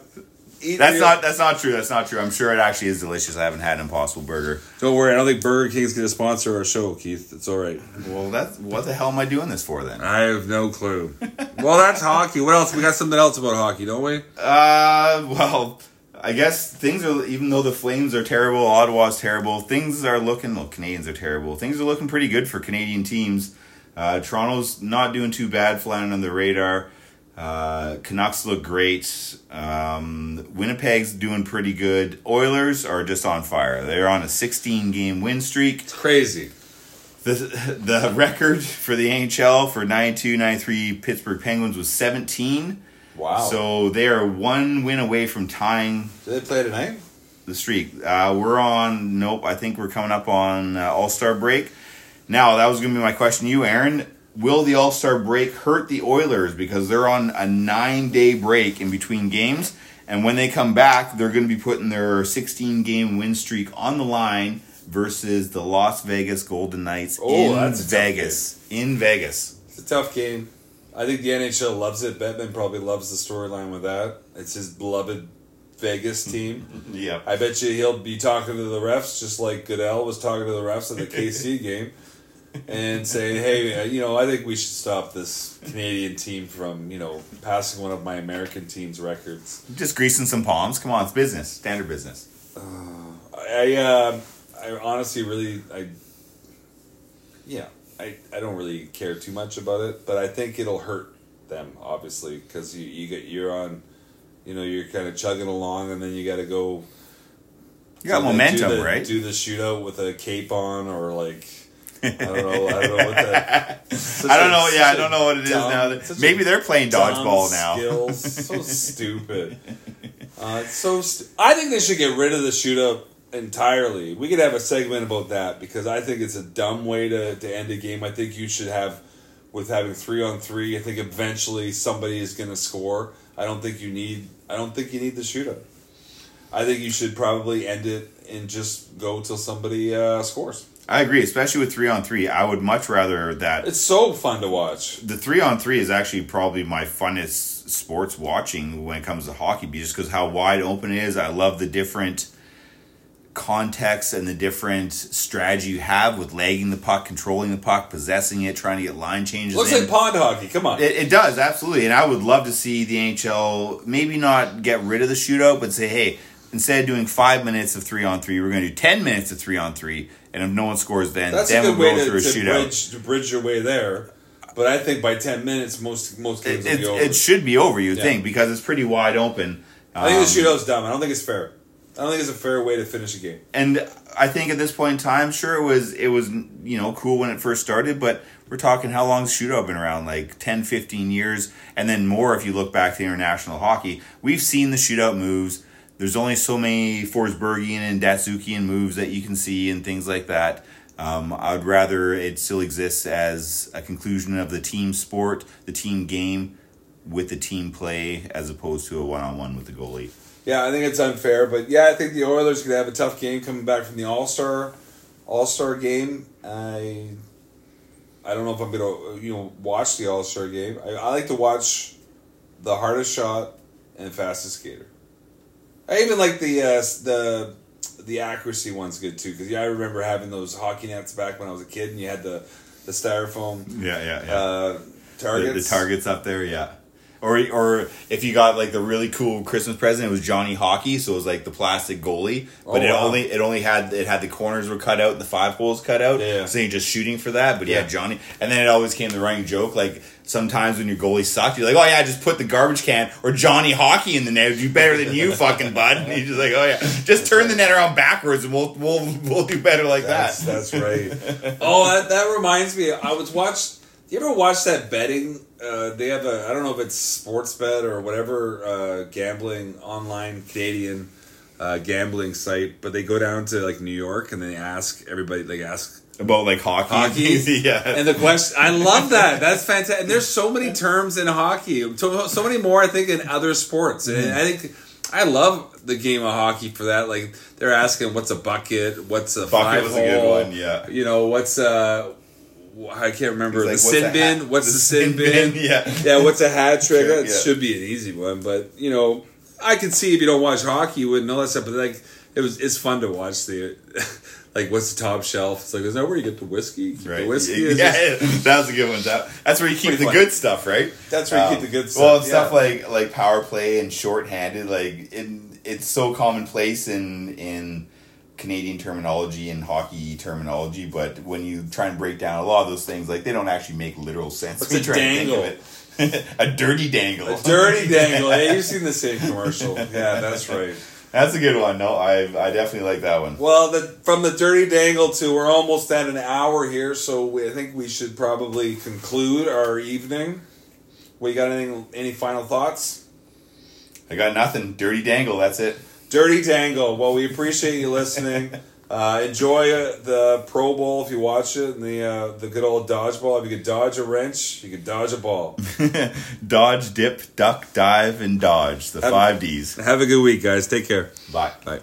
Eat That's real- not that's not true. That's not true. I'm sure it actually is delicious. I haven't had an Impossible Burger. Don't worry, I don't think Burger King's gonna sponsor our show, Keith. It's all right. Well, that's what the hell am I doing this for then? I have no clue. well, that's hockey. What else? We got something else about hockey, don't we? Uh, well, I guess things are even though the Flames are terrible, Ottawa's terrible. Things are looking. Well, Canadians are terrible. Things are looking pretty good for Canadian teams. Uh, Toronto's not doing too bad, flying under the radar. Uh, Canucks look great. Um, Winnipeg's doing pretty good. Oilers are just on fire. They're on a 16 game win streak. It's crazy. The, the record for the NHL for 92 93 Pittsburgh Penguins was 17. Wow. So they are one win away from tying do they play tonight? the streak. Uh, we're on, nope, I think we're coming up on uh, All Star break. Now, that was going to be my question to you, Aaron. Will the All Star break hurt the Oilers because they're on a nine day break in between games? And when they come back, they're going to be putting their 16 game win streak on the line versus the Las Vegas Golden Knights Oh, in that's Vegas. In Vegas. It's a tough game. I think the NHL loves it. Bettman probably loves the storyline with that. It's his beloved Vegas team. Yeah. I bet you he'll be talking to the refs just like Goodell was talking to the refs in the KC game and say, hey, uh, you know, I think we should stop this Canadian team from, you know, passing one of my American team's records. Just greasing some palms. Come on, it's business. Standard business. I, uh, I honestly really, I, yeah, I, I don't really care too much about it, but I think it'll hurt them obviously because you you get you're on you know you're kind of chugging along, and then you got to go. You got momentum, do the, right? Do the shootout with a cape on, or like I don't know. I don't know what that. I don't know. Yeah, I don't know what it is dumb- now. Maybe they're playing dodgeball now. Skills, so stupid. Uh, so st- I think they should get rid of the shootout entirely. We could have a segment about that because I think it's a dumb way to, to end a game. I think you should have with having three on three. I think eventually somebody is going to score. I don't think you need. I don't think you need the shootout. I think you should probably end it and just go till somebody uh, scores. I agree, especially with three on three. I would much rather that It's so fun to watch. the three on three is actually probably my funnest sports watching when it comes to hockey, just because how wide open it is. I love the different contexts and the different strategy you have with lagging the puck, controlling the puck, possessing it, trying to get line changes. Looks in. like pond hockey. Come on. It, it does absolutely, and I would love to see the NHL maybe not get rid of the shootout, but say, hey, instead of doing five minutes of three on three, we're going to do ten minutes of three on three, and if no one scores, then That's then we'll go to, through a to shootout. bridge, to bridge your way there. But I think by ten minutes, most most games It, will be over. it should be over, you Yeah. think, because it's pretty wide open. I think Um, the shootout's dumb. I don't think it's fair. I don't think it's a fair way to finish a game. and I think at this point in time, sure it was it was you know cool when it first started, but we're talking how long's shootout been around? Like 10, 15 years, and then more if you look back to international hockey. We've seen the shootout moves. There's only so many Forsbergian and Datsyukian moves that you can see and things like that. Um, I'd rather it still exists as a conclusion of the team sport, the team game, with the team play, as opposed to a one-on-one with the goalie. Yeah, I think it's unfair, but yeah, I think the Oilers could have a tough game coming back from the All Star All Star game. I I don't know if I'm gonna you know watch the All Star game. I, I like to watch the hardest shot and fastest skater. I even like the uh, the the accuracy one's good too because yeah, I remember having those hockey nets back when I was a kid, and you had the the styrofoam Yeah, yeah, yeah. uh, the, targets. the targets up there, yeah. Or or if you got like the really cool Christmas present, it was Johnny Hockey, so it was like the plastic goalie, but Oh, it wow. only it only had it had the corners were cut out, the five holes cut out, Yeah. so you're just shooting for that. But yeah, Yeah. Johnny, and then it always came the running joke like. Sometimes when your goalie sucked, you're like, "Oh yeah, just put the garbage can or Johnny Hockey in the net. Do better than you, fucking bud." And you're just like, "Oh yeah, just turn the net around backwards, and we'll we'll we'll do better like That's, that." that's right. oh, that, that reminds me. I was watched. You ever watch that betting? Uh, they have a. I don't know if it's sports bet or whatever uh, gambling online Canadian uh, gambling site, but they go down to like New York and they ask everybody. They ask About like hockey, hockey. yeah. And the question, I love that. That's fantastic. And there's so many terms in hockey, so, so many more, I think, in other sports. And I think I love the game of hockey for that. Like they're asking, what's a bucket? What's a Bucket five was a good hole? one, yeah. You know, what's uh I can't remember It's the like, sin bin. hat- What's the the, sin bin? bin, yeah. yeah. What's a hat trick? Sure, That yeah. should be an easy one, but you know, I can see if you don't watch hockey, you wouldn't know that stuff. But like, it was it's fun to watch the like what's the top shelf? It's like, is that where you get the whiskey? Right. The whiskey yeah, is just- that was a good one. That, that's where you keep the fun. good stuff, right? That's where you Um, keep the good Well, stuff, it's stuff like like power play and shorthanded, like it, it's so commonplace in in Canadian terminology and hockey terminology, but when you try and break down a lot of those things, like they don't actually make literal sense. When a you try and think of it. a dirty dangle. A dirty dangle. Hey, you've seen the same commercial. Yeah, that's right. That's a good one. No, I I definitely like that one. Well, the, from the dirty dangle to we're almost at an hour here, so we, I think we should probably conclude our evening. We got anything? Any final thoughts? I got nothing. Dirty dangle. That's it. Dirty dangle. Well, we appreciate you listening. Uh, enjoy uh, the Pro Bowl if you watch it, and the uh, the good old dodgeball. If you could dodge a wrench, you could dodge a ball. Dodge, dip, duck, dive, and dodge. The Have- five Ds. Have a good week, guys. Take care. Bye. Bye.